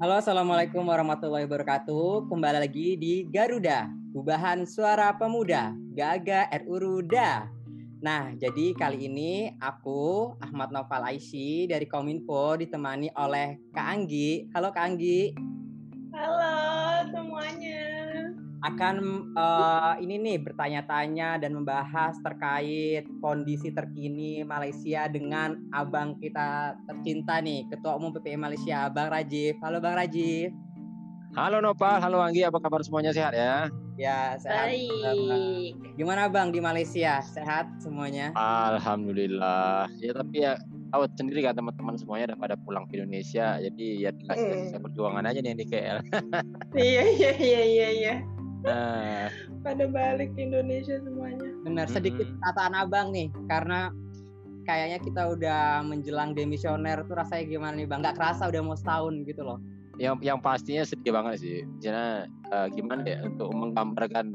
Halo, Assalamualaikum warahmatullahi wabarakatuh. Kembali lagi di Garuda, Gubahan Suara Pemuda, Gaga Ruda. Nah, jadi kali ini aku, Ahmad Noval Aishi dari Kominfo, ditemani oleh Kak Anggi. Halo Kak Anggi. Akan uh, ini nih bertanya-tanya dan membahas terkait kondisi terkini Malaysia dengan abang kita tercinta nih, Ketua Umum PPI Malaysia, Bang Rajif. Halo Bang Rajif. Halo Nopal, halo Anggi, apa kabar semuanya sehat ya? Ya, sehat. Baik. Gimana Bang di Malaysia? Sehat semuanya? Alhamdulillah. Ya tapi ya tahu sendiri kan teman-teman semuanya udah pada pulang ke Indonesia, jadi ya dikasih mm. perjuangan aja nih di KL. iya iya iya iya iya. Nah. Pada balik ke Indonesia semuanya. Benar, sedikit kataan abang nih, karena kayaknya kita udah menjelang demisioner tuh rasanya gimana nih bang? Gak kerasa udah mau setahun gitu loh. Yang yang pastinya sedih banget sih. Karena uh, gimana ya untuk menggambarkan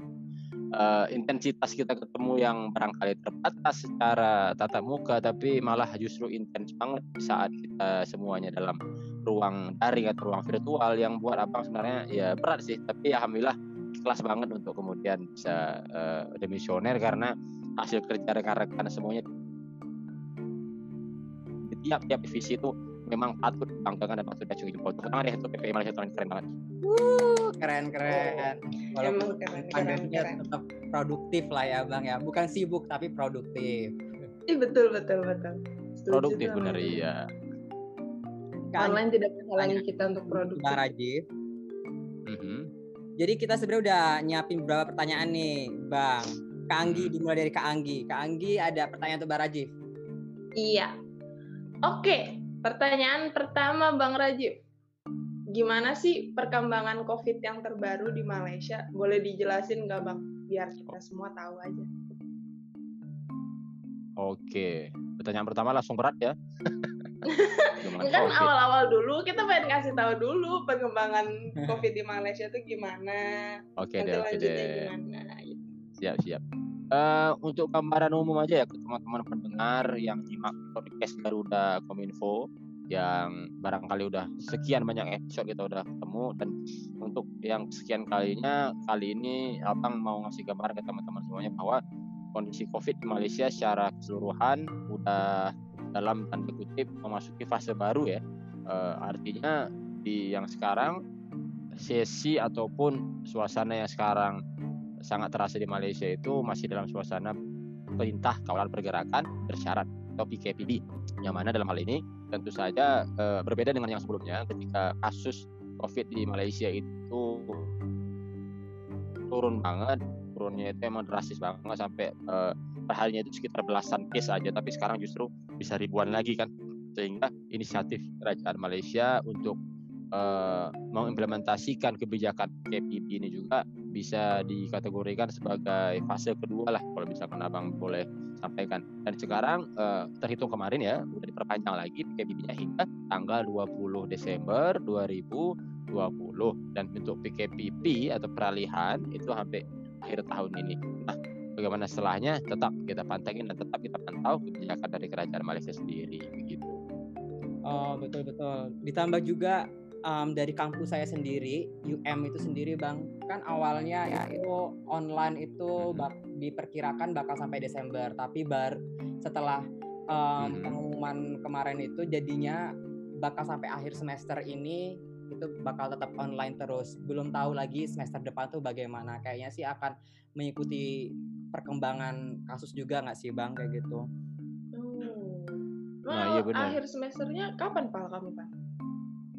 uh, intensitas kita ketemu yang barangkali terbatas secara tatap muka, tapi malah justru intens banget saat kita semuanya dalam ruang daring atau ruang virtual yang buat abang sebenarnya ya berat sih. Tapi alhamdulillah ikhlas banget untuk kemudian bisa uh, demisioner karena hasil kerja rekan-rekan semuanya di tiap-tiap divisi itu memang patut dibanggakan dan patut diacungi jempol. Tepuk tangan deh untuk PPI Malaysia tahun keren banget. Uh, keren keren. Oh, Walaupun keren, pandeminya tetap produktif lah ya bang ya, bukan sibuk tapi produktif. Iya betul betul betul. Setuju produktif benar iya. Online tidak menghalangi kita untuk produktif. Bang. Mm -hmm. Jadi kita sebenarnya udah nyiapin beberapa pertanyaan nih, Bang. Kak Anggi, hmm. dimulai dari Kak Anggi. Kak Anggi ada pertanyaan untuk Bang Rajif. Iya. Oke, pertanyaan pertama Bang Rajif. Gimana sih perkembangan COVID yang terbaru di Malaysia? Boleh dijelasin nggak Bang? Biar kita semua tahu aja. Oke, pertanyaan pertama langsung berat ya. kan awal-awal dulu kita pengen kasih tahu dulu perkembangan COVID di Malaysia itu gimana. Oke deh, oke deh. Gimana, gitu. Siap, siap. Uh, untuk gambaran umum aja ya ke teman-teman pendengar yang nyimak podcast Garuda Kominfo yang barangkali udah sekian banyak episode kita udah ketemu dan untuk yang sekian kalinya kali ini abang mau ngasih gambar ke teman-teman semuanya bahwa kondisi COVID di Malaysia secara keseluruhan udah dalam tanda kutip memasuki fase baru ya. Uh, artinya di yang sekarang sesi ataupun suasana yang sekarang sangat terasa di Malaysia itu masih dalam suasana perintah kawalan pergerakan bersyarat atau PKPD yang mana dalam hal ini tentu saja uh, berbeda dengan yang sebelumnya ketika kasus COVID di Malaysia itu turun banget turunnya itu emang drastis banget sampai uh, perharinya itu sekitar belasan case aja tapi sekarang justru bisa ribuan lagi kan. Sehingga inisiatif kerajaan Malaysia untuk uh, mengimplementasikan kebijakan KPP ini juga bisa dikategorikan sebagai fase kedua lah kalau misalkan abang boleh sampaikan. Dan sekarang uh, terhitung kemarin ya udah diperpanjang lagi PKPP-nya hingga tanggal 20 Desember 2020 dan untuk PKPP atau peralihan itu sampai akhir tahun ini. Nah, bagaimana setelahnya tetap kita pantengin dan tetap kita pantau kebijakan dari kerajaan Malaysia sendiri begitu. Oh betul betul. Ditambah juga um, dari kampus saya sendiri UM itu sendiri bang kan awalnya ya itu online itu bak diperkirakan bakal sampai Desember tapi bar setelah um, hmm. pengumuman kemarin itu jadinya bakal sampai akhir semester ini itu bakal tetap online terus. Belum tahu lagi semester depan tuh bagaimana. Kayaknya sih akan mengikuti perkembangan kasus juga nggak sih bang kayak gitu? Hmm. Nah, iya benar. Akhir semesternya kapan pak kamu pak?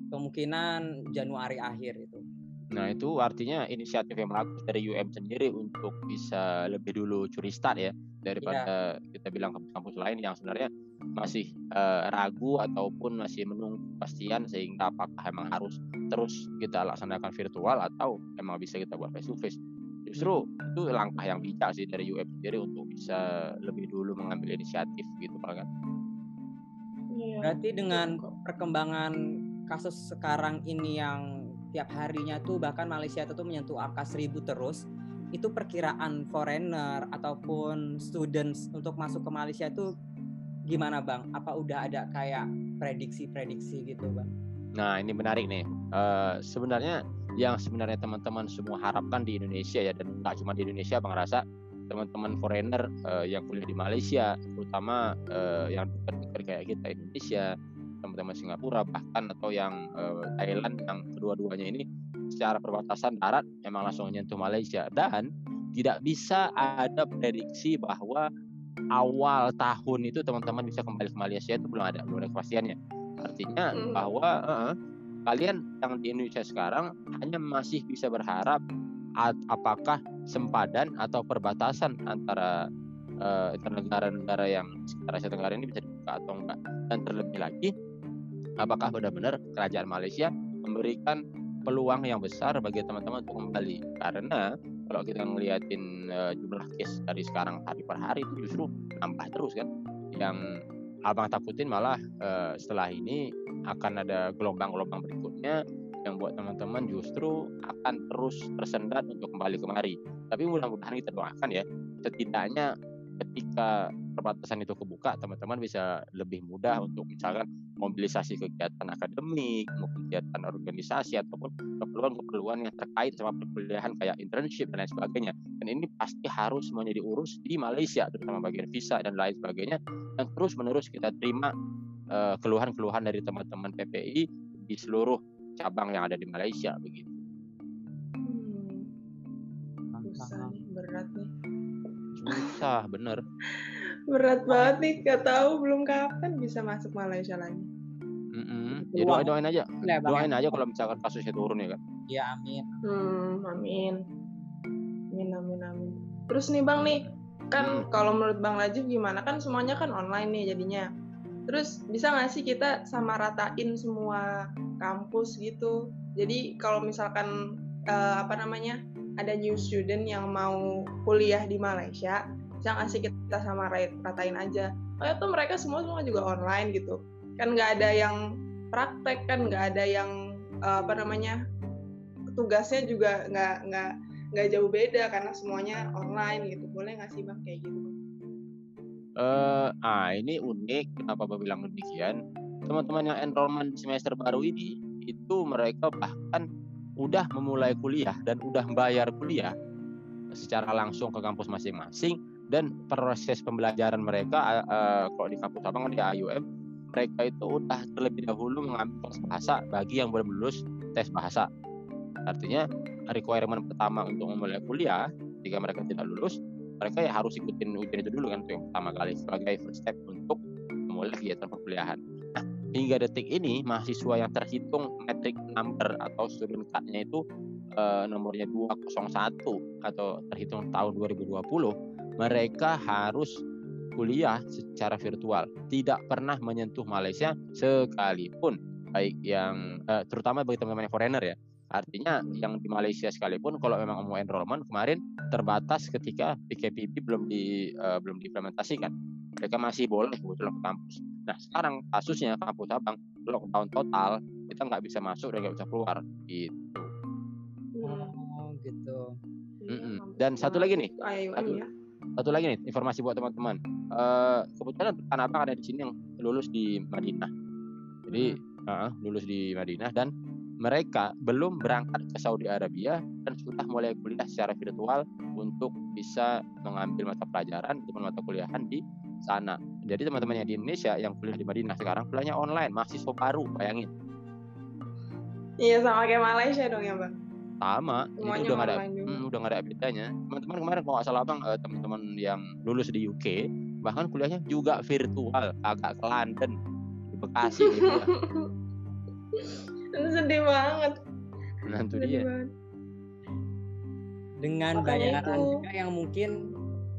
Kemungkinan Januari akhir itu. Nah itu artinya inisiatif yang bagus dari UM sendiri untuk bisa lebih dulu curi start ya daripada yeah. kita bilang kampus-kampus lain yang sebenarnya masih uh, ragu ataupun masih menunggu kepastian sehingga apakah emang harus terus kita laksanakan virtual atau emang bisa kita buat face to face justru itu langkah yang bijak sih dari UM sendiri untuk bisa lebih dulu mengambil inisiatif gitu kan iya. berarti dengan perkembangan kasus sekarang ini yang tiap harinya tuh bahkan Malaysia itu tuh menyentuh angka seribu terus itu perkiraan foreigner ataupun students untuk masuk ke Malaysia itu gimana bang? Apa udah ada kayak prediksi-prediksi gitu bang? Nah, ini menarik nih. Uh, sebenarnya yang sebenarnya teman-teman semua harapkan di Indonesia ya dan nggak cuma di Indonesia bang rasa teman-teman foreigner uh, yang kuliah di Malaysia terutama uh, yang dekat kayak kita Indonesia teman-teman Singapura bahkan atau yang uh, Thailand yang kedua-duanya ini secara perbatasan darat memang langsung menyentuh Malaysia. Dan tidak bisa ada prediksi bahwa awal tahun itu teman-teman bisa kembali ke Malaysia itu belum ada belum ada kepastiannya. Artinya hmm. bahwa uh, kalian yang di Indonesia sekarang hanya masih bisa berharap apakah sempadan atau perbatasan antara uh, negara-negara yang sekitar Asia Tenggara ini bisa dibuka atau enggak. Dan terlebih lagi apakah benar-benar kerajaan Malaysia memberikan peluang yang besar bagi teman-teman untuk kembali? Karena kalau kita ngeliatin uh, jumlah case dari sekarang hari per hari itu justru nambah terus kan. Yang abang takutin malah uh, setelah ini akan ada gelombang-gelombang berikutnya yang buat teman-teman justru akan terus tersendat untuk kembali kemari. Tapi mudah-mudahan kita doakan ya, setidaknya ketika perbatasan itu kebuka, teman-teman bisa lebih mudah untuk misalkan mobilisasi kegiatan akademik, kegiatan organisasi ataupun keperluan-keperluan yang terkait sama perkuliahan kayak internship dan lain sebagainya. Dan ini pasti harus semuanya diurus di Malaysia, terutama bagian visa dan lain sebagainya. Dan terus-menerus kita terima keluhan-keluhan dari teman-teman PPI di seluruh cabang yang ada di Malaysia begitu. Hmm. Susah nih, berat nih. Susah, bener. berat banget nih, gak tahu belum kapan bisa masuk Malaysia lagi. Mm -hmm. Ya doain, doain aja, ya, doain aja kalau misalkan kasusnya turun ya kan. Ya amin. Hmm, amin. Amin, amin, amin. Terus nih bang nih, kan hmm. kalau menurut bang Najib gimana kan semuanya kan online nih jadinya Terus bisa nggak sih kita sama ratain semua kampus gitu? Jadi kalau misalkan uh, apa namanya ada new student yang mau kuliah di Malaysia, bisa nggak sih kita sama ratain aja? Oh itu mereka semua semua juga online gitu. Kan nggak ada yang praktek kan nggak ada yang uh, apa namanya tugasnya juga nggak nggak nggak jauh beda karena semuanya online gitu. Boleh nggak sih bang kayak gitu? Uh, ah ini unik. Kenapa Bapak bilang demikian? Teman-teman yang enrollment semester baru ini itu mereka bahkan udah memulai kuliah dan udah bayar kuliah secara langsung ke kampus masing-masing. Dan proses pembelajaran mereka uh, kalau di kampus abang di AUM mereka itu udah terlebih dahulu mengambil tes bahasa bagi yang belum lulus tes bahasa. Artinya requirement pertama untuk memulai kuliah jika mereka tidak lulus mereka ya harus ikutin ujian itu dulu kan itu yang pertama kali sebagai first step untuk memulai kegiatan perkuliahan. Nah, hingga detik ini mahasiswa yang terhitung metric number atau student card-nya itu uh, nomornya 201 atau terhitung tahun 2020, mereka harus kuliah secara virtual, tidak pernah menyentuh Malaysia sekalipun, baik yang uh, terutama bagi teman-teman foreigner ya, Artinya yang di Malaysia sekalipun kalau memang mau enrollment kemarin terbatas ketika PKPB belum di uh, belum diimplementasikan. Mereka masih boleh kebetulan ke kampus. Nah sekarang kasusnya kampus abang lockdown total kita nggak bisa masuk dan nggak bisa keluar gitu. Oh gitu. Mm -mm. Dan satu lagi nih, satu, ya. satu lagi nih informasi buat teman-teman. Uh, kebetulan anak abang ada di sini yang lulus di Madinah. Jadi uh, lulus di Madinah dan mereka belum berangkat ke Saudi Arabia dan sudah mulai kuliah secara virtual untuk bisa mengambil mata pelajaran ataupun mata kuliahan di sana. Jadi teman-teman yang di Indonesia yang kuliah di Madinah sekarang kuliahnya online, mahasiswa baru, bayangin. Iya sama kayak Malaysia dong ya bang. Sama, Semuanya udah nggak ada, hmm, udah nggak ada bedanya. Teman-teman kemarin kalau nggak salah bang, eh, teman-teman yang lulus di UK bahkan kuliahnya juga virtual, agak ke London, di Bekasi gitu ya. sedih banget nah itu dia banget. dengan bayaran juga yang mungkin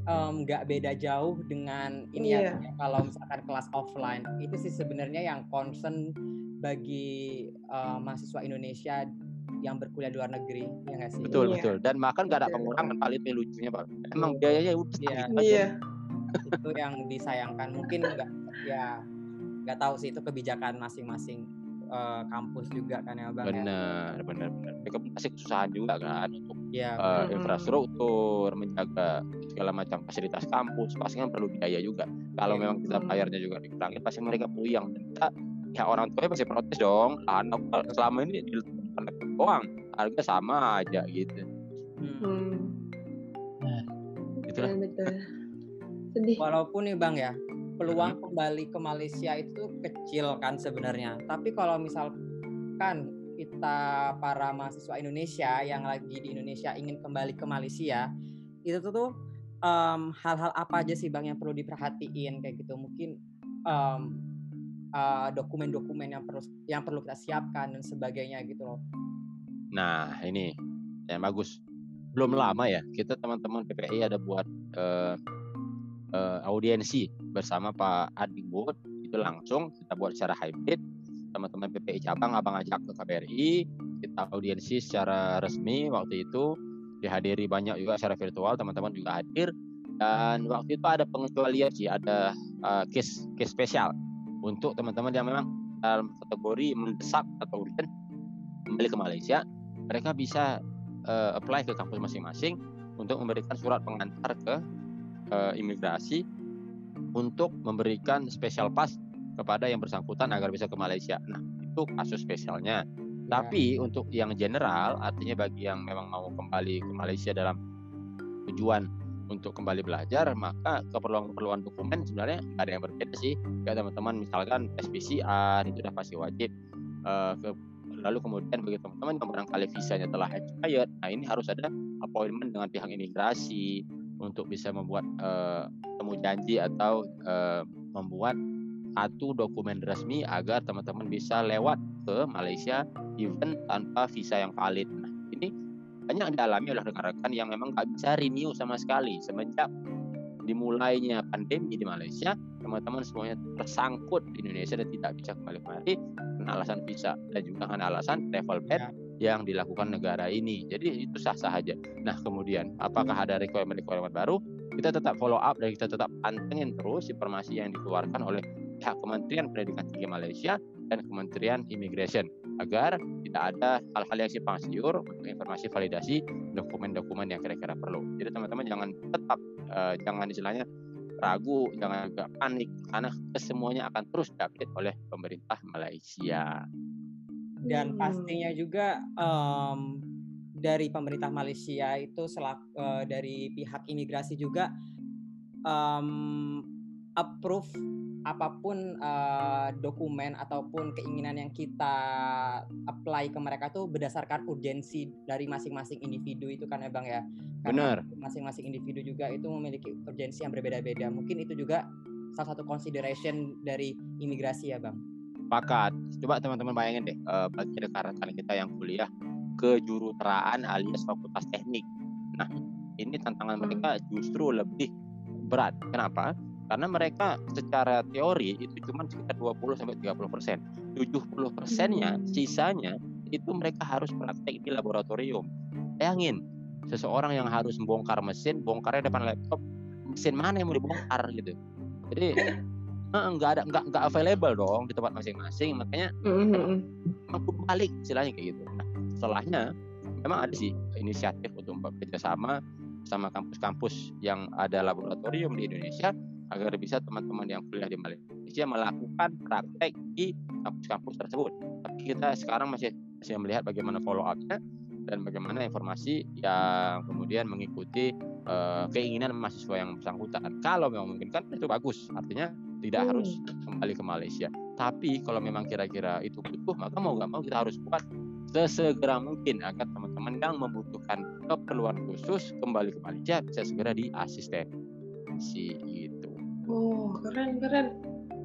nggak um, beda jauh dengan ini yeah. ya kalau misalkan kelas offline itu sih sebenarnya yang concern bagi uh, mahasiswa Indonesia yang berkuliah di luar negeri ya nggak sih betul yeah. betul dan makan nggak ada pengurangan paling lucunya pak emang biayanya udah yeah. yeah. itu yang disayangkan mungkin nggak ya nggak tahu sih itu kebijakan masing-masing uh, kampus juga kan ya bang benar ya? benar. Benar mereka pasti kesusahan juga kan untuk ya, uh, infrastruktur menjaga segala macam fasilitas kampus pasti kan perlu biaya juga. Kalau memang kita bayarnya juga dikurangi pasti mereka puyang dan kita ya orang tua pasti protes dong. Anak selama ini di doang harga sama aja gitu. Hmm. hmm. nah, itulah. Betul, sedih. Walaupun nih bang ya peluang kembali ke Malaysia itu kecil kan sebenarnya. Tapi kalau misalkan kita para mahasiswa Indonesia yang lagi di Indonesia ingin kembali ke Malaysia itu tuh um, hal-hal apa aja sih bang yang perlu diperhatiin? Kayak gitu. Mungkin um, uh, dokumen-dokumen yang perlu yang perlu kita siapkan dan sebagainya gitu loh. Nah ini yang bagus. Belum lama ya kita teman-teman PPI ada buat uh, uh, audiensi bersama Pak Adibut itu langsung kita buat secara hybrid. Teman-teman PPI cabang abang ajak ke KBRI kita audiensi secara resmi waktu itu. Dihadiri banyak juga secara virtual teman-teman juga hadir. Dan waktu itu ada pengecualian sih ada uh, case case spesial. Untuk teman-teman yang memang dalam kategori mendesak atau urgent kembali ke Malaysia, mereka bisa uh, apply ke kampus masing-masing untuk memberikan surat pengantar ke uh, imigrasi untuk memberikan special pass kepada yang bersangkutan agar bisa ke Malaysia. Nah, itu kasus spesialnya. Ya. Tapi untuk yang general, artinya bagi yang memang mau kembali ke Malaysia dalam tujuan untuk kembali belajar maka keperluan-keperluan dokumen sebenarnya nggak ada yang berbeda sih kayak teman-teman misalkan tes PCR itu sudah pasti wajib uh, ke, lalu kemudian bagi teman-teman yang barangkali visanya telah expired nah ini harus ada appointment dengan pihak imigrasi untuk bisa membuat uh, temu janji atau uh, membuat satu dokumen resmi agar teman-teman bisa lewat ke Malaysia even tanpa visa yang valid. Nah, ini banyak dialami oleh rekan-rekan yang memang nggak bisa renew sama sekali semenjak dimulainya pandemi di Malaysia teman-teman semuanya tersangkut di Indonesia dan tidak bisa kembali kembali karena alasan visa dan juga karena alasan travel ban ya. Yang dilakukan negara ini jadi itu sah-sah saja nah kemudian apakah ada requirement-requirement baru kita tetap follow up dan kita tetap pantengin terus informasi yang dikeluarkan oleh pihak Kementerian Pendidikan Tinggi Malaysia dan Kementerian Immigration agar tidak ada hal-hal yang simpang siur untuk informasi validasi dokumen-dokumen yang kira-kira perlu. Jadi teman-teman jangan tetap uh, jangan istilahnya ragu, jangan agak panik karena semuanya akan terus diupdate oleh pemerintah Malaysia. Dan hmm. pastinya juga um, dari pemerintah Malaysia itu selak, uh, dari pihak imigrasi juga um, approve apa pun uh, dokumen ataupun keinginan yang kita apply ke mereka tuh berdasarkan urgensi dari masing-masing individu itu kan ya bang ya. Benar. masing-masing individu juga itu memiliki urgensi yang berbeda-beda. Mungkin itu juga salah satu consideration dari imigrasi ya bang Pakat. Coba teman-teman bayangin deh, uh, bagi rekan-rekan kita yang kuliah kejuruteraan alias fakultas teknik. Nah, ini tantangan mereka justru lebih berat. Kenapa? karena mereka secara teori itu cuma sekitar 20 sampai 30 persen 70 persennya hmm. sisanya itu mereka harus praktek di laboratorium bayangin seseorang yang harus membongkar mesin bongkarnya depan laptop mesin mana yang mau dibongkar gitu jadi nggak ada nggak nggak available dong di tempat masing-masing makanya mm balik istilahnya kayak gitu nah, setelahnya memang ada sih inisiatif untuk bekerja sama sama kampus-kampus yang ada laboratorium di Indonesia agar bisa teman-teman yang kuliah di Malaysia melakukan praktek di kampus-kampus tersebut. Tapi kita sekarang masih masih melihat bagaimana follow up-nya dan bagaimana informasi yang kemudian mengikuti uh, keinginan mahasiswa yang bersangkutan. Kalau memang memungkinkan itu bagus, artinya tidak hmm. harus kembali ke Malaysia. Tapi kalau memang kira-kira itu butuh, maka mau nggak mau kita harus buat sesegera mungkin agar teman-teman yang membutuhkan keperluan khusus kembali ke Malaysia bisa segera diasistensi Oh, keren keren.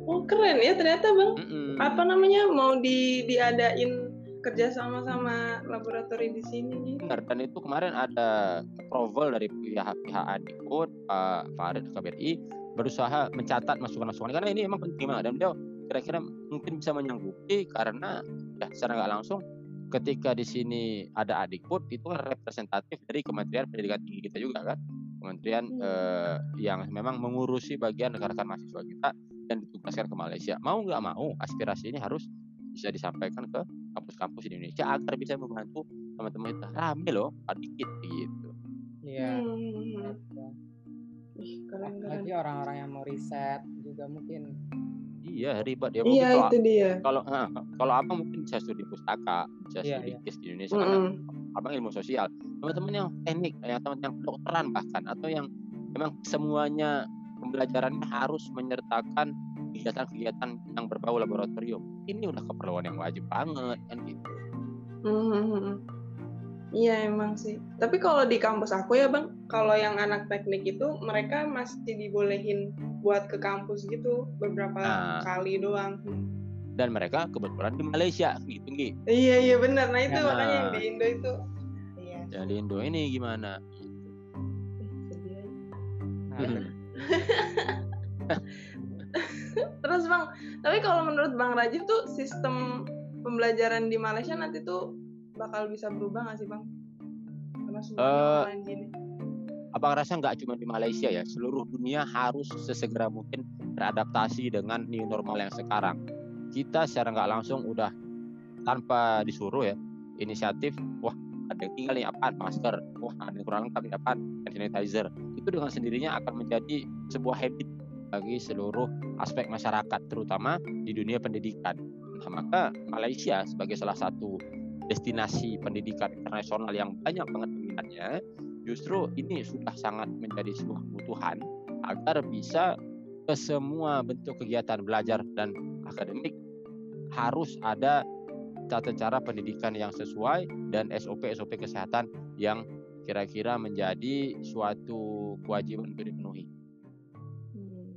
Oh, keren ya ternyata, Bang. Mm -mm. Apa namanya? Mau di diadain kerja sama sama laboratorium di sini nih. Benar, dan itu kemarin ada approval dari pihak pihak Adikut, Pak Farid KBRI berusaha mencatat masukan-masukan karena ini memang penting banget dan beliau kira-kira mungkin bisa menyanggupi karena ya secara nggak langsung ketika di sini ada Adikut itu kan representatif dari Kementerian Pendidikan Tinggi kita juga kan kementerian hmm. eh, yang memang mengurusi bagian rekan-rekan mahasiswa kita dan ditugaskan ke Malaysia. Mau nggak mau aspirasi ini harus bisa disampaikan ke kampus-kampus di Indonesia agar bisa membantu teman-teman itu rame loh, sedikit gitu. Iya. Hmm. Keren, keren. Lagi orang-orang yang mau riset juga mungkin Iya ribet ya. Iya Mungkin itu dia. kalau kalau, nah, kalau abang mungkin bisa studi pustaka, bisa Iya, studi iya. Di Indonesia karena Mm-mm. abang ilmu sosial. Teman-teman yang teknik, yang teman yang kedokteran bahkan atau yang memang semuanya pembelajarannya harus menyertakan kegiatan-kegiatan yang berbau laboratorium. Ini udah keperluan yang wajib banget kan gitu. Mhm. Iya emang sih. Tapi kalau di kampus aku ya bang, kalau yang anak teknik itu mereka masih dibolehin buat ke kampus gitu beberapa Nah. kali doang. Dan mereka kebetulan di Malaysia gitu Gi. Iya iya benar. Nah itu Ya. makanya yang di Indo itu. Iya. Dan di Indo ini gimana? Nah. Terus bang, tapi kalau menurut bang Rajib tuh sistem pembelajaran di Malaysia nanti tuh bakal bisa berubah nggak sih bang? Karena semuanya Eh, online gini. Abang rasa nggak cuma di Malaysia ya, seluruh dunia harus sesegera mungkin beradaptasi dengan new normal yang sekarang. Kita secara nggak langsung udah tanpa disuruh ya, inisiatif, wah ada yang tinggal nih apaan, masker, wah ada yang kurang lengkap apaan, hand sanitizer. Itu dengan sendirinya akan menjadi sebuah habit bagi seluruh aspek masyarakat, terutama di dunia pendidikan. Nah, maka Malaysia sebagai salah satu destinasi pendidikan internasional yang banyak banget peminatnya, justru ini sudah sangat menjadi sebuah kebutuhan agar bisa ke semua bentuk kegiatan belajar dan akademik harus ada tata cara pendidikan yang sesuai dan SOP-SOP kesehatan yang kira-kira menjadi suatu kewajiban untuk dipenuhi. Hmm.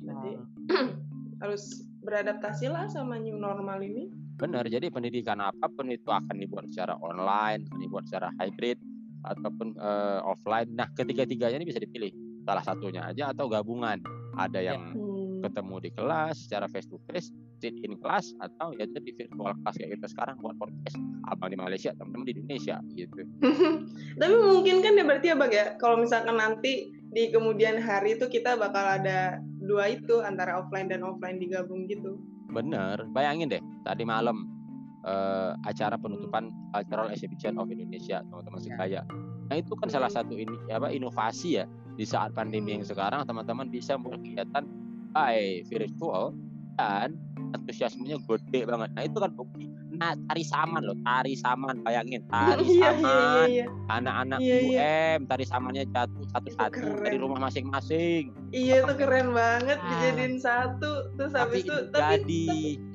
Berarti harus beradaptasi lah sama new normal ini. Benar, jadi pendidikan apa pun itu akan dibuat secara online, akan dibuat secara hybrid ataupun eh, offline. Nah, ketiga-tiganya ini bisa dipilih salah satunya aja atau gabungan. Ada yang Hmm. ketemu di kelas secara face to face, sit in kelas atau ya jadi virtual kelas kayak kita sekarang buat podcast. Abang di Malaysia, teman-teman di Indonesia gitu. Tapi mungkin kan ya berarti ya bang ya, kalau misalkan nanti di kemudian hari itu kita bakal ada dua itu antara offline dan offline digabung gitu. Bener, bayangin deh tadi malam eh, acara penutupan Cultural Exhibition of Indonesia teman-teman Ya. sekaya. Nah itu kan salah satu ini apa inovasi ya di saat pandemi yang sekarang teman-teman bisa membuat kegiatan by virtual dan antusiasmenya gede banget. Nah itu kan bukti. Nah tari saman loh, tari saman bayangin tari Iya iya saman iya. anak-anak Iya, iya. UM tari samannya jatuh satu-satu dari rumah masing-masing. Iya itu keren banget Ah. dijadiin satu terus tapi habis itu itu tapi jadi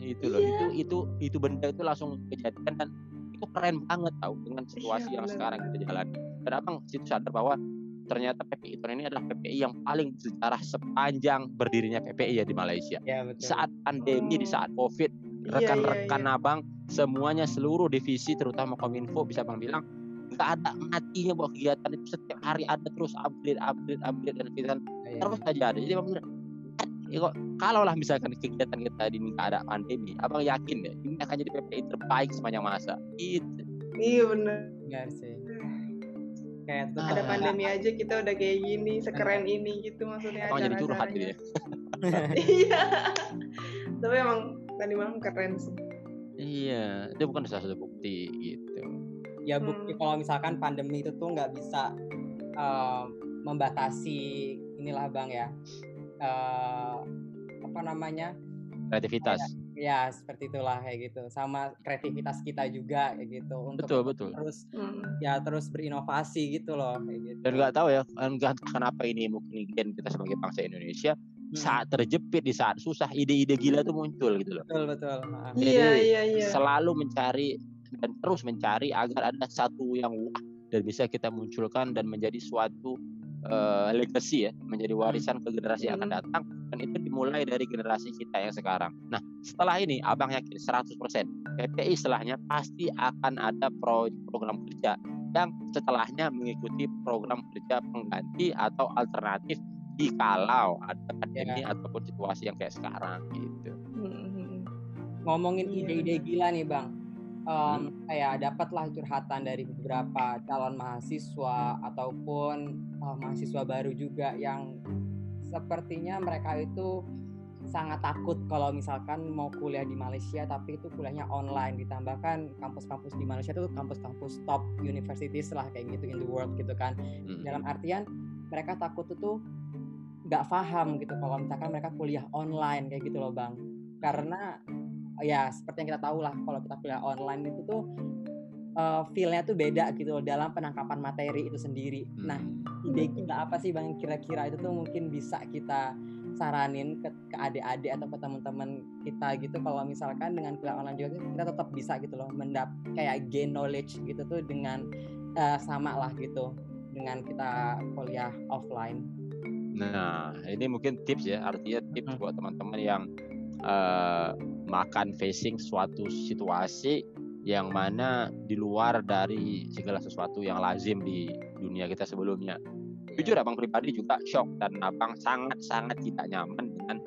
itu loh iya. itu itu itu benda itu langsung kejadian dan itu keren banget tau dengan situasi Iya, yang bener. sekarang kita jalani dan abang situ sadar bahwa ternyata PPI tahun ini adalah PPI yang paling sejarah sepanjang berdirinya PPI ya di Malaysia ya betul. saat pandemi di saat covid Iya, rekan-rekan iya, abang semuanya seluruh divisi terutama kominfo bisa abang bilang nggak ada matinya buat kegiatan itu setiap hari ada terus update update update dan kegiatan Ya, terus aja ada. Jadi abang bilang "Eh, kok kalau lah misalkan kegiatan kita di ada pandemi abang yakin deh ini akan jadi PPI terbaik sepanjang masa. Itu iya bener. Benar sih. Kayak tetap ada Ah. pandemi aja kita udah kayak gini sekeren ini gitu maksudnya abang jadi curhat gitu ya. Iya. Tapi emang tadi malam keren sih iya itu bukan salah satu bukti gitu. Ya bukti Hmm. kalau misalkan pandemi itu tuh nggak bisa eh, membatasi inilah bang ya. Eh, apa namanya? Kreativitas. Ya seperti itulah kayak gitu. Sama kreativitas kita juga kayak gitu. Untuk betul betul. terus Hmm. ya terus berinovasi gitu loh kayak gitu. Dan nggak tahu ya enggak kenapa ini mungkin gen kita sebagai bangsa Indonesia saat terjepit di saat susah ide-ide gila tuh muncul gitu loh betul betul Ah, Jadi, iya iya iya selalu mencari dan terus mencari agar ada satu yang wah dan bisa kita munculkan dan menjadi suatu eh, legacy ya menjadi warisan ke generasi yang akan Hmm. datang dan itu dimulai dari generasi kita yang sekarang. Nah setelah ini abang yakin 100% PPI setelahnya pasti akan ada pro program kerja yang setelahnya mengikuti program kerja pengganti atau alternatif jikalau ada pandemi ataupun situasi yang kayak sekarang gitu. Hmm. ngomongin Iya, ide-ide gila nih bang Hmm. kayak dapatlah curhatan dari beberapa calon mahasiswa ataupun eh, mahasiswa baru juga yang sepertinya mereka itu sangat takut kalau misalkan mau kuliah di Malaysia tapi itu kuliahnya online ditambahkan kampus-kampus di Malaysia itu kampus-kampus top universities lah kayak gitu in the world gitu kan Hmm. dalam artian mereka takut itu nggak paham gitu kalau misalkan mereka kuliah online kayak gitu loh bang karena ya seperti yang kita tahu lah kalau kita kuliah online itu tuh uh, feel-nya tuh beda gitu loh dalam penangkapan materi itu sendiri. Nah, Hmm. ide kita apa sih bang kira-kira itu tuh mungkin bisa kita saranin ke, ke adik-adik atau ke teman-teman kita gitu kalau misalkan dengan kuliah online juga kita tetap bisa gitu loh mendap kayak gain knowledge gitu tuh dengan uh, sama lah gitu dengan kita kuliah offline. Nah, ini mungkin tips ya, artinya tips Hmm. buat teman-teman yang eh, makan facing suatu situasi yang mana di luar dari segala sesuatu yang lazim di dunia kita sebelumnya. Jujur abang pribadi juga shock dan abang sangat-sangat tidak nyaman dengan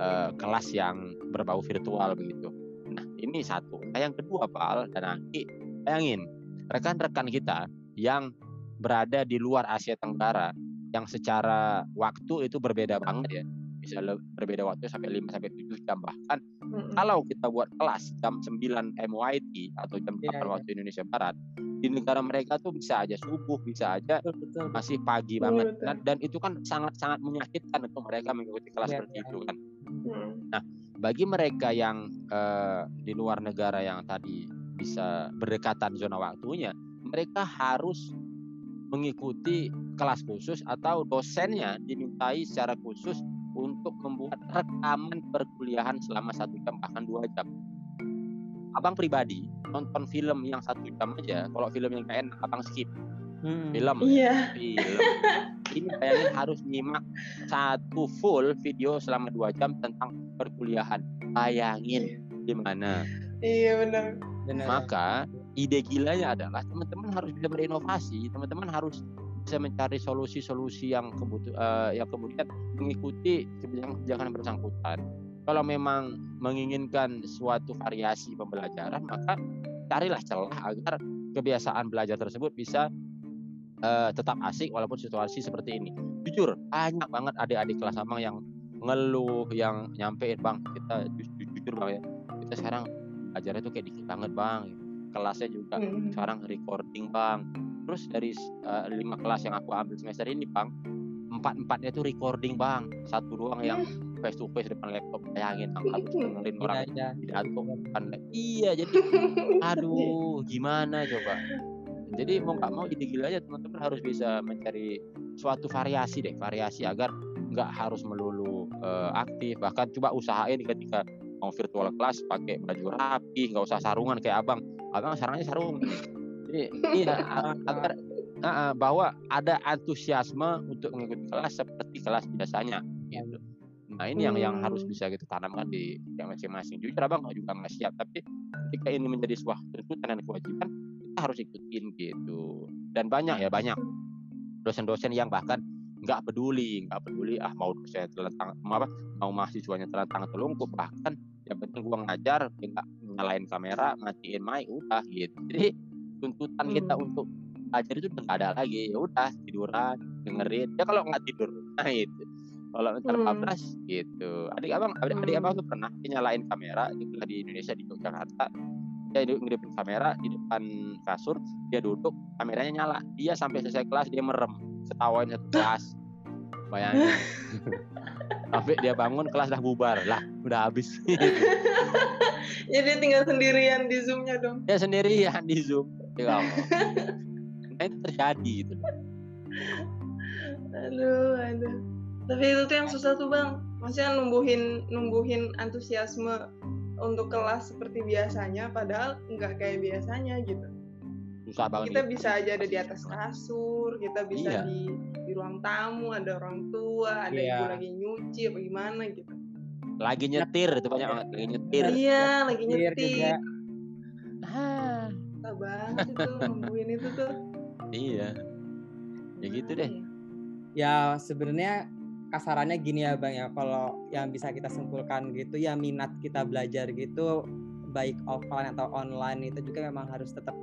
eh, kelas yang berbau virtual begitu. Nah ini satu. Nah, yang kedua Pak dan Aki, bayangin rekan-rekan kita yang berada di luar Asia Tenggara yang secara waktu itu berbeda banget ya bisa berbeda waktu sampai 5 sampai 7 jam bahkan Mm-mm. kalau kita buat kelas jam 9 MYT atau jam 8 Iya, iya. waktu Indonesia Barat di negara mereka tuh bisa aja subuh bisa aja Betul betul. masih pagi Betul, banget betul. dan, dan itu kan sangat-sangat menyakitkan untuk mereka mengikuti kelas Iya, seperti iya. itu kan Mm. bagi mereka yang eh, di luar negara yang tadi bisa berdekatan zona waktunya, mereka harus mengikuti kelas khusus atau dosennya dimintai secara khusus untuk membuat rekaman perkuliahan selama satu jam bahkan dua jam. Abang pribadi nonton film yang satu jam aja, kalau film yang enak abang skip Hmm. film Iya. film. Ini bayangin harus nyimak satu full video selama dua jam tentang perkuliahan. Bayangin gimana. Iya benar. Maka ide gilanya adalah teman-teman harus bisa berinovasi, teman-teman harus bisa mencari solusi-solusi yang kebutuh eh, yang kemudian mengikuti kebijakan-kebijakan bersangkutan. Kalau memang menginginkan suatu variasi pembelajaran, maka carilah celah agar kebiasaan belajar tersebut bisa eh, tetap asik walaupun situasi seperti ini. Jujur, banyak banget adik-adik kelas abang yang ngeluh, yang nyampein bang kita ju- ju- jujur bang ya, kita sekarang belajarnya tuh kayak dikit banget bang. Kelasnya juga Mm. sekarang recording bang. Terus dari eh, lima kelas yang aku ambil semester ini bang, empat empatnya tuh recording bang. Satu doang yang face to face depan laptop. Bayangin bang harus dengerin Iya, orang iya. pidato depan. Iya jadi aduh gimana coba jadi mau nggak mau ide gila aja teman-teman harus bisa mencari suatu variasi deh variasi agar nggak harus melulu eh, aktif bahkan coba usahain ketika mau virtual kelas pakai baju rapi nggak usah sarungan kayak abang abang sarangnya sarung. Jadi iya agar ah, bahwa ada antusiasme untuk mengikuti kelas seperti kelas biasanya gitu. Nah ini yang yang harus Hmm. bisa kita tanamkan di yang masing-masing. Jujur abang nggak juga nggak siap tapi ketika ini menjadi sebuah tuntutan dan kewajiban kita harus ikutin gitu. Dan banyak ya banyak dosen-dosen yang bahkan nggak peduli nggak peduli ah mau dosen telentang mau apa mau mahasiswanya telentang telungkup bahkan yang penting gua ngajar nggak nyalain kamera matiin mic udah gitu. Jadi tuntutan kita Hmm. untuk belajar itu udah ada lagi. Ya udah tiduran dengerin. Ya kalau nggak tidur nah itu kalau ntar Hmm. bablas gitu. Adik abang adik, adik abang tuh pernah nyalain kamera di, di Indonesia di Yogyakarta. Dia ngidupin kamera di depan kasur dia duduk kameranya nyala. Dia sampai selesai kelas dia merem. Ketawain satu kelas bayangin sampai dia bangun kelas dah bubar lah udah habis Jadi tinggal sendirian di zoomnya dong. dia sendirian di zoom ya nah, itu terjadi gitu Aduh, aduh. Tapi itu tuh yang susah tuh bang. Maksudnya numbuhin numbuhin antusiasme untuk kelas seperti biasanya, padahal nggak kayak biasanya gitu. Susah banget Kita bisa aja ada di atas kasur, kita bisa Iya. di di ruang tamu, ada orang tua, ada Iya. ibu lagi nyuci apa gimana gitu. lagi nyetir itu banyak banget lagi nyetir Iya, lagi nyetir. ah, Susah banget itu numbuhin itu tuh. iya ya gitu deh Ya sebenarnya kasarannya gini ya bang ya kalau yang bisa kita simpulkan gitu ya minat kita belajar gitu baik offline atau online itu juga memang harus tetap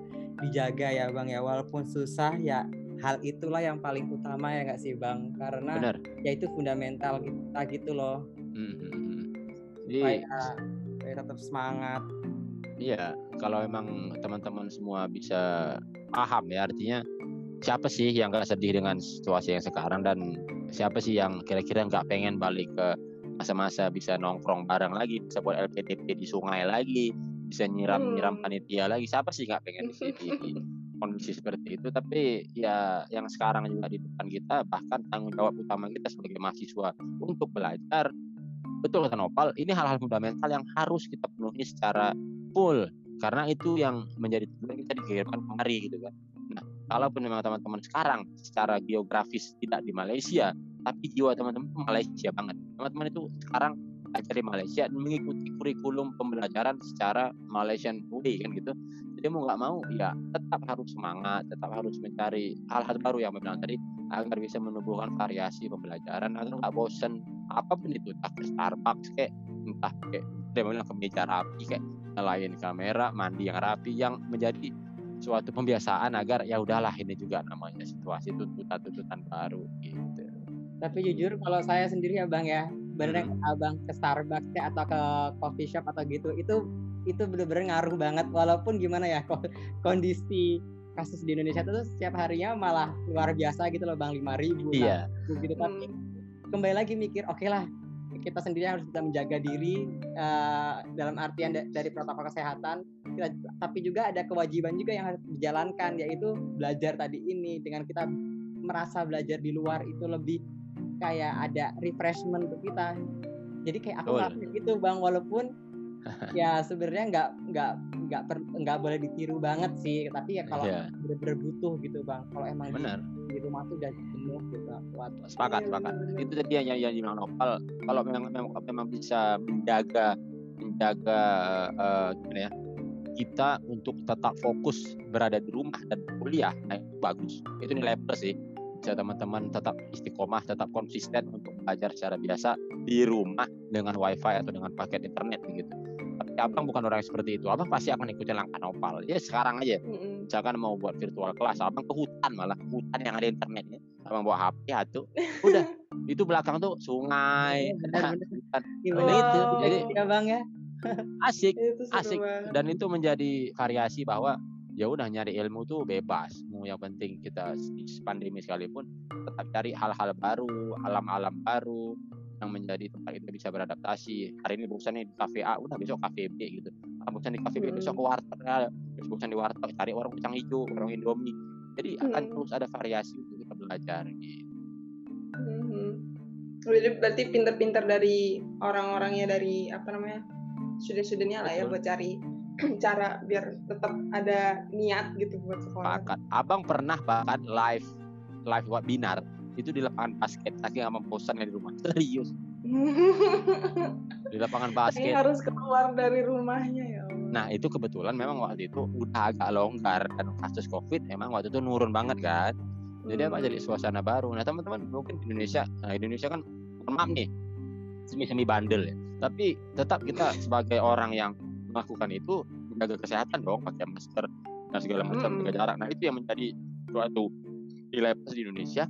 dijaga ya bang ya. Walaupun susah ya hal itulah yang paling utama ya nggak sih bang? Karena benar. ya itu fundamental kita gitu loh. Mhm. jadi supaya, supaya tetap semangat. Iya, kalau memang teman-teman semua bisa paham ya artinya siapa sih yang gak sedih dengan situasi yang sekarang dan siapa sih yang kira-kira nggak pengen balik ke masa-masa bisa nongkrong bareng lagi bisa buat LPDP di sungai lagi bisa nyiram nyiram Hmm. panitia lagi. Siapa sih nggak pengen di, di, di kondisi seperti itu? Tapi ya yang sekarang juga di depan kita bahkan tanggung jawab utama kita sebagai mahasiswa untuk belajar betul kata Nopal ini hal-hal fundamental yang harus kita penuhi secara full. Karena itu yang menjadi tujuan kita dikirimkan kemari gitu kan. Nah kalaupun memang teman-teman sekarang secara geografis tidak di Malaysia tapi jiwa teman-teman Malaysia banget. Teman-teman itu sekarang di Malaysia dan mengikuti kurikulum pembelajaran secara Malaysian way kan gitu. Jadi mau nggak mau ya tetap harus semangat tetap harus mencari hal-hal baru yang memang tadi agar bisa menumbuhkan variasi pembelajaran agar nggak bosen. Apa pun itu entah ke Starbucks kayak entah kayak dia bilang kemeja rapi kayak nyalain kamera mandi yang rapi yang menjadi suatu pembiasaan agar ya udahlah ini juga namanya situasi tuntutan-tuntutan baru gitu. Tapi jujur kalau saya sendiri ya Bang ya, bener Hmm. Abang ke Starbucks ya, atau ke coffee shop atau gitu, itu itu bener-bener ngaruh banget. Walaupun gimana ya ko- kondisi kasus di Indonesia itu setiap harinya malah luar biasa gitu loh Bang. 5000 iya. gitu. Tapi Hmm. kembali lagi mikir oke lah kita sendiri harus bisa menjaga diri eh, dalam artian da- dari protokol kesehatan. Kita, tapi juga ada kewajiban juga yang harus dijalankan yaitu belajar tadi ini dengan kita merasa belajar di luar itu lebih kayak ada refreshment untuk kita. Jadi kayak aku ngelakuin gitu bang. Walaupun ya sebenarnya nggak nggak nggak nggak boleh ditiru banget sih. Tapi ya kalau Iya. bener-bener butuh gitu bang. Kalau emang di, benar. di rumah tuh udah jenuh gitu kuat sepakat Iya, sepakat benar-benar. itu tadi yang yang dibilang Nopal kalau memang memang, memang bisa menjaga menjaga eh, gimana ya kita untuk tetap fokus berada di rumah dan kuliah nah itu bagus. Itu nilai plus sih bisa teman-teman tetap istiqomah tetap konsisten untuk belajar secara biasa di rumah dengan wifi atau dengan paket internet gitu tapi abang bukan orang yang seperti itu. Abang pasti akan ikutin langkah Nopal. Ya sekarang aja Mm-mm. misalkan mau buat virtual kelas abang ke hutan malah ke hutan yang ada internetnya. Abang bawa HP satu udah. Itu belakang tuh sungai. Iya, benar-benar. hutan. Gimana Nah, itu. jadi ya bang ya. Asik asik. dan itu menjadi variasi bahwa ya udah nyari ilmu tuh bebas mau yang penting kita pandemi sekalipun tetap cari hal-hal baru alam-alam baru yang menjadi tempat kita bisa beradaptasi hari ini bosan nih di kafe A udah besok kafe B gitu ah, bosan di kafe B Hmm. besok ke warteg ya. Terus bosan di warteg cari warung kacang hijau warung indomie jadi akan Hmm. terus ada variasi untuk kita belajar gitu Mhm. Jadi berarti pinter-pinter dari orang-orangnya dari apa namanya student-studentnya lah ya buat cari cara biar tetap ada niat gitu buat sekolah. Pakat. Abang pernah bahkan live live webinar itu di lapangan basket saking sama bosan di rumah serius di lapangan basket harus keluar dari rumahnya ya. Allah. nah itu kebetulan memang waktu itu udah agak longgar dan kasus covid emang waktu itu nurun banget kan jadi apa Hmm. jadi suasana baru nah teman-teman mungkin di Indonesia nah Indonesia kan maaf nih semi-semi bandel ya tapi tetap kita sebagai orang yang melakukan itu menjaga kesehatan dong pakai masker dan segala macam jaga jarak. Nah itu yang menjadi suatu nilai plus di Indonesia.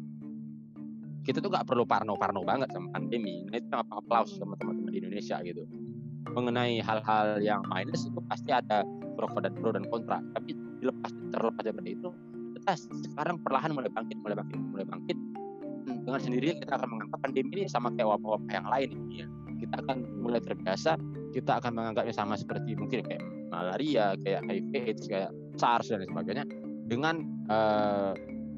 Kita tuh nggak perlu parno-parno banget sama pandemi. Nah itu apa aplaus sama teman-teman di Indonesia gitu. Mengenai hal-hal yang minus itu pasti ada pro dan pro dan kontra. Tapi dilepas terlepas dari itu kita sekarang perlahan mulai bangkit mulai bangkit mulai bangkit. Hmm, dengan sendirinya kita akan menganggap pandemi ini sama kayak wabah-wabah yang lain. Ini ya kita akan mulai terbiasa kita akan menganggapnya sama seperti mungkin kayak malaria kayak HIV AIDS kayak SARS dan sebagainya dengan eh,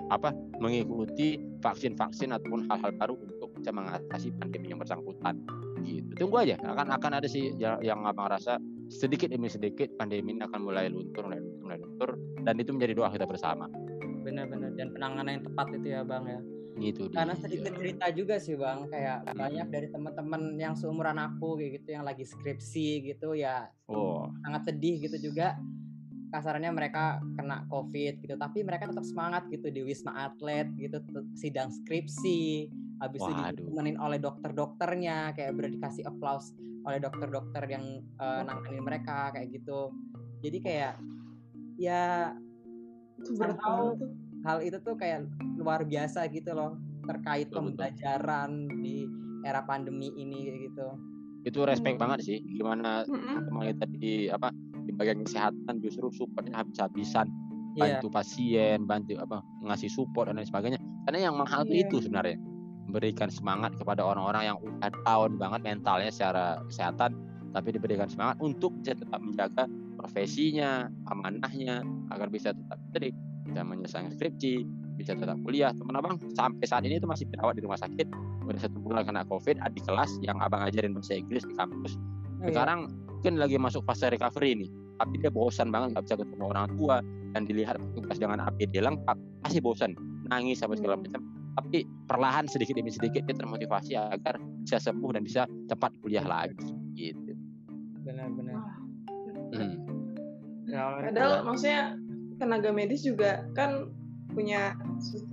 apa mengikuti vaksin-vaksin ataupun hal-hal baru untuk bisa mengatasi pandemi yang bersangkutan. Gitu. Tunggu aja akan akan ada sih yang, yang abang sedikit demi sedikit pandemi ini akan mulai luntur mulai luntur mulai luntur dan itu menjadi doa kita bersama. Benar-benar dan penanganan yang tepat itu ya bang ya gitu karena dia. sedikit cerita juga sih bang kayak banyak dari teman-teman yang seumuran aku kayak gitu yang lagi skripsi gitu ya oh sangat sedih gitu juga kasarannya mereka kena covid gitu tapi mereka tetap semangat gitu di wisma atlet gitu sidang skripsi habis itu Waduh. ditemenin oleh dokter-dokternya kayak udah dikasih applause oleh dokter-dokter yang eh, nanganin mereka kayak gitu jadi kayak ya Itu berat tuh. Hal itu tuh kayak luar biasa gitu loh terkait Betul, betul. pembelajaran di era pandemi ini gitu itu respect Hmm. banget sih gimana Mm-mm. teman kita di apa di bagian kesehatan justru supportnya habis-habisan Iya, bantu pasien bantu apa ngasih support dan lain sebagainya karena yang mahal tuh Iya. itu sebenarnya memberikan semangat kepada orang-orang yang udah down banget mentalnya secara kesehatan tapi diberikan semangat untuk bisa tetap menjaga profesinya, amanahnya agar bisa tetap jadi bisa menyelesaikan skripsi, bisa tetap kuliah. Teman abang sampai saat ini itu masih dirawat di rumah sakit, udah satu bulan kena covid, adik kelas yang abang ajarin bahasa Inggris di kampus. Oh, iya. Sekarang mungkin lagi masuk fase recovery ini, tapi dia bosan banget nggak bisa ketemu orang tua dan dilihat petugas dengan APD lengkap, masih bosan, nangis apa segala hmm. macam tapi perlahan sedikit demi sedikit dia termotivasi agar bisa sembuh dan bisa cepat kuliah lagi gitu benar-benar hmm. ya, padahal maksudnya tenaga medis juga kan punya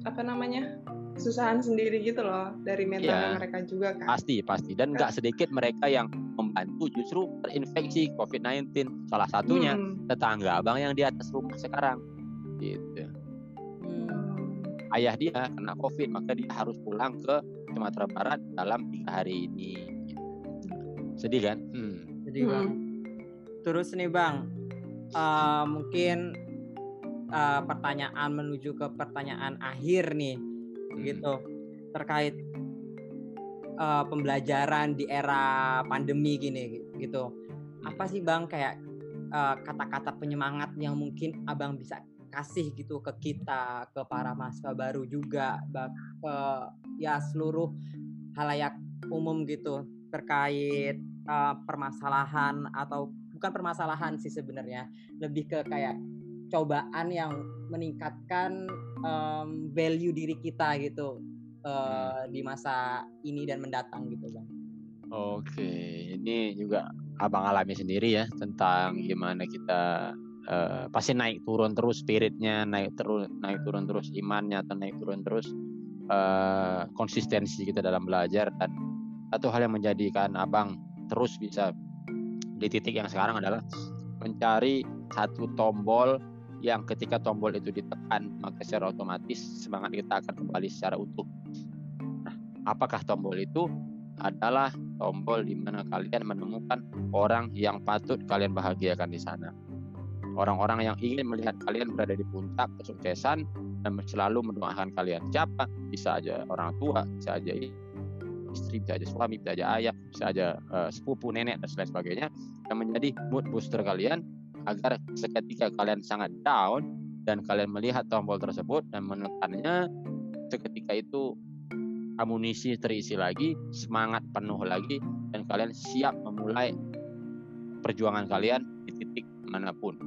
apa namanya kesusahan sendiri gitu loh dari mental ya, mereka juga kan. Pasti pasti. Dan nggak sedikit mereka yang membantu justru terinfeksi COVID-19 salah satunya hmm. tetangga abang yang di atas rumah sekarang. Gitu. Ayah dia kena covid maka dia harus pulang ke Sumatera Barat dalam tiga hari ini. Sedih kan? Hmm. sedih bang. Hmm. terus nih bang uh, mungkin uh, pertanyaan menuju ke pertanyaan akhir nih hmm. gitu. Terkait uh, pembelajaran di era pandemi gini gitu. Apa sih bang kayak kata-kata uh, penyemangat yang mungkin abang bisa kasih gitu ke kita, ke para mahasiswa baru juga, ke ya seluruh halayak umum gitu terkait uh, permasalahan atau bukan permasalahan sih sebenarnya, lebih ke kayak cobaan yang meningkatkan um, value diri kita gitu uh, di masa ini dan mendatang gitu bang. Oke, ini juga abang alami sendiri ya tentang gimana kita uh, pasti naik turun terus spiritnya naik terus naik turun terus imannya atau naik turun terus uh, konsistensi kita dalam belajar dan satu hal yang menjadikan abang terus bisa di titik yang sekarang adalah mencari satu tombol yang ketika tombol itu ditekan maka secara otomatis semangat kita akan kembali secara utuh. Nah, apakah tombol itu adalah tombol di mana kalian menemukan orang yang patut kalian bahagiakan di sana orang-orang yang ingin melihat kalian berada di puncak kesuksesan dan selalu mendoakan kalian. Siapa? Bisa aja orang tua, bisa aja istri, bisa aja suami, bisa aja ayah, bisa aja uh, sepupu, nenek dan sebagainya yang menjadi mood booster kalian agar seketika kalian sangat down dan kalian melihat tombol tersebut dan menekannya seketika itu amunisi terisi lagi, semangat penuh lagi dan kalian siap memulai perjuangan kalian di titik mana pun.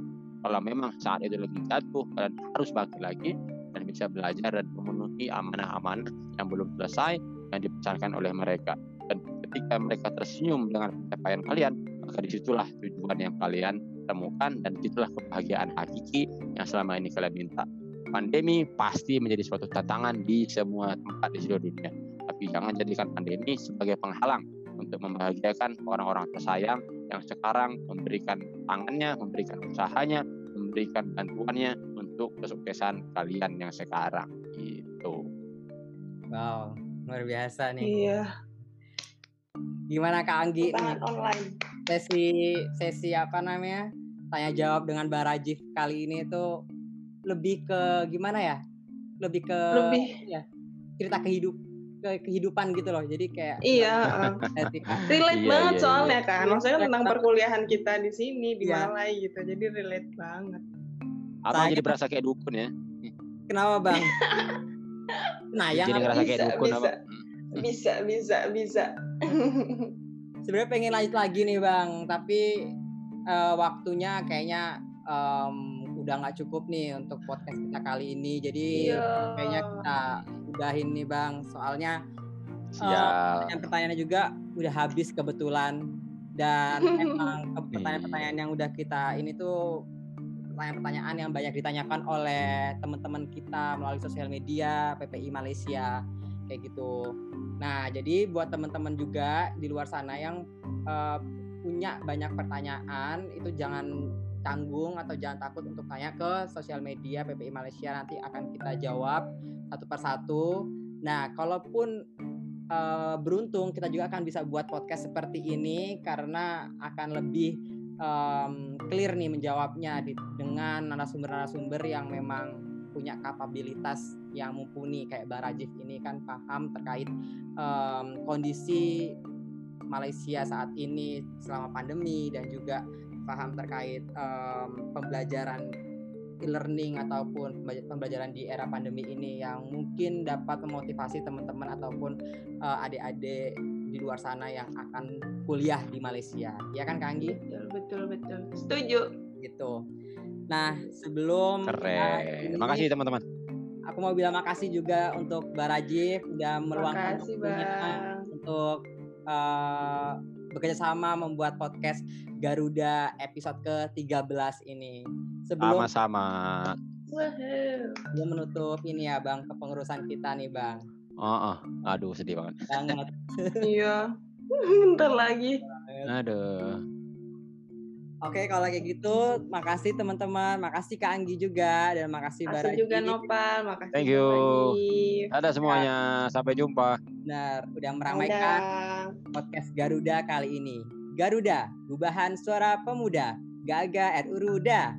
Kalau memang saat itu lagi jatuh kalian harus bangkit lagi dan bisa belajar dan memenuhi amanah-amanah yang belum selesai yang dipesankan oleh mereka. Dan ketika mereka tersenyum dengan pencapaian kalian maka di situlah tujuan yang kalian temukan dan di situlah kebahagiaan hakiki yang selama ini kalian minta pandemi pasti menjadi suatu tantangan di semua tempat di seluruh dunia tapi jangan jadikan pandemi sebagai penghalang untuk membahagiakan orang-orang tersayang yang sekarang memberikan tangannya, memberikan usahanya, memberikan bantuannya untuk kesuksesan kalian yang sekarang itu. Wow, luar biasa nih. Iya. Gimana Kak Anggi nih? online. Sesi sesi apa namanya? Tanya jawab dengan Barajif kali ini itu lebih ke gimana ya? Lebih ke lebih ya cerita kehidupan ke kehidupan gitu loh. Jadi kayak Iya, uh, relate iya, banget iya, soalnya iya. kan. Maksudnya tentang perkuliahan kita di sini di iya. Malai gitu. Jadi relate banget. Apa jadi berasa kayak dukun ya? Kenapa, Bang? nah, yang jadi ngerasa kayak dukun bisa, apa? Bisa, bisa, bisa. Sebenarnya pengen lanjut lagi nih, Bang, tapi uh, waktunya kayaknya um, udah nggak cukup nih untuk podcast kita kali ini. Jadi iya. kayaknya kita udahin nih bang. Soalnya uh, pertanyaan-pertanyaannya juga udah habis kebetulan dan emang pertanyaan-pertanyaan yang udah kita ini tuh pertanyaan-pertanyaan yang banyak ditanyakan oleh teman-teman kita melalui sosial media PPI Malaysia kayak gitu. Nah, jadi buat teman-teman juga di luar sana yang uh, punya banyak pertanyaan itu jangan tanggung atau jangan takut untuk tanya ke sosial media PPI Malaysia nanti akan kita jawab satu persatu. Nah, kalaupun uh, beruntung kita juga akan bisa buat podcast seperti ini karena akan lebih um, clear nih menjawabnya di, dengan narasumber-narasumber yang memang punya kapabilitas yang mumpuni kayak Bang Rajif ini kan paham terkait um, kondisi Malaysia saat ini selama pandemi dan juga paham terkait um, pembelajaran e-learning ataupun pembelajaran di era pandemi ini yang mungkin dapat memotivasi teman-teman ataupun uh, adik-adik di luar sana yang akan kuliah di Malaysia. Ya kan Kang Anggi? Betul, betul, betul. Setuju. Gitu. Nah, sebelum Keren. Terima kasih teman-teman. Aku mau bilang makasih juga untuk Barajif udah meluangkan waktunya untuk uh, bekerja sama membuat podcast Garuda episode ke-13 ini. Sebelum sama-sama. Dia menutup ini ya Bang kepengurusan kita nih Bang. Oh, oh. aduh sedih banget. Banget. iya. Bentar lagi. Aduh. Oke, kalau kayak gitu, makasih teman-teman, makasih Kak Anggi juga, dan makasih Makasih juga Nopal, makasih. Thank you. Ada semuanya, sampai jumpa. Benar, udah meramaikan Ada. podcast Garuda kali ini. Garuda, gubahan suara pemuda, Gaga at Uruda.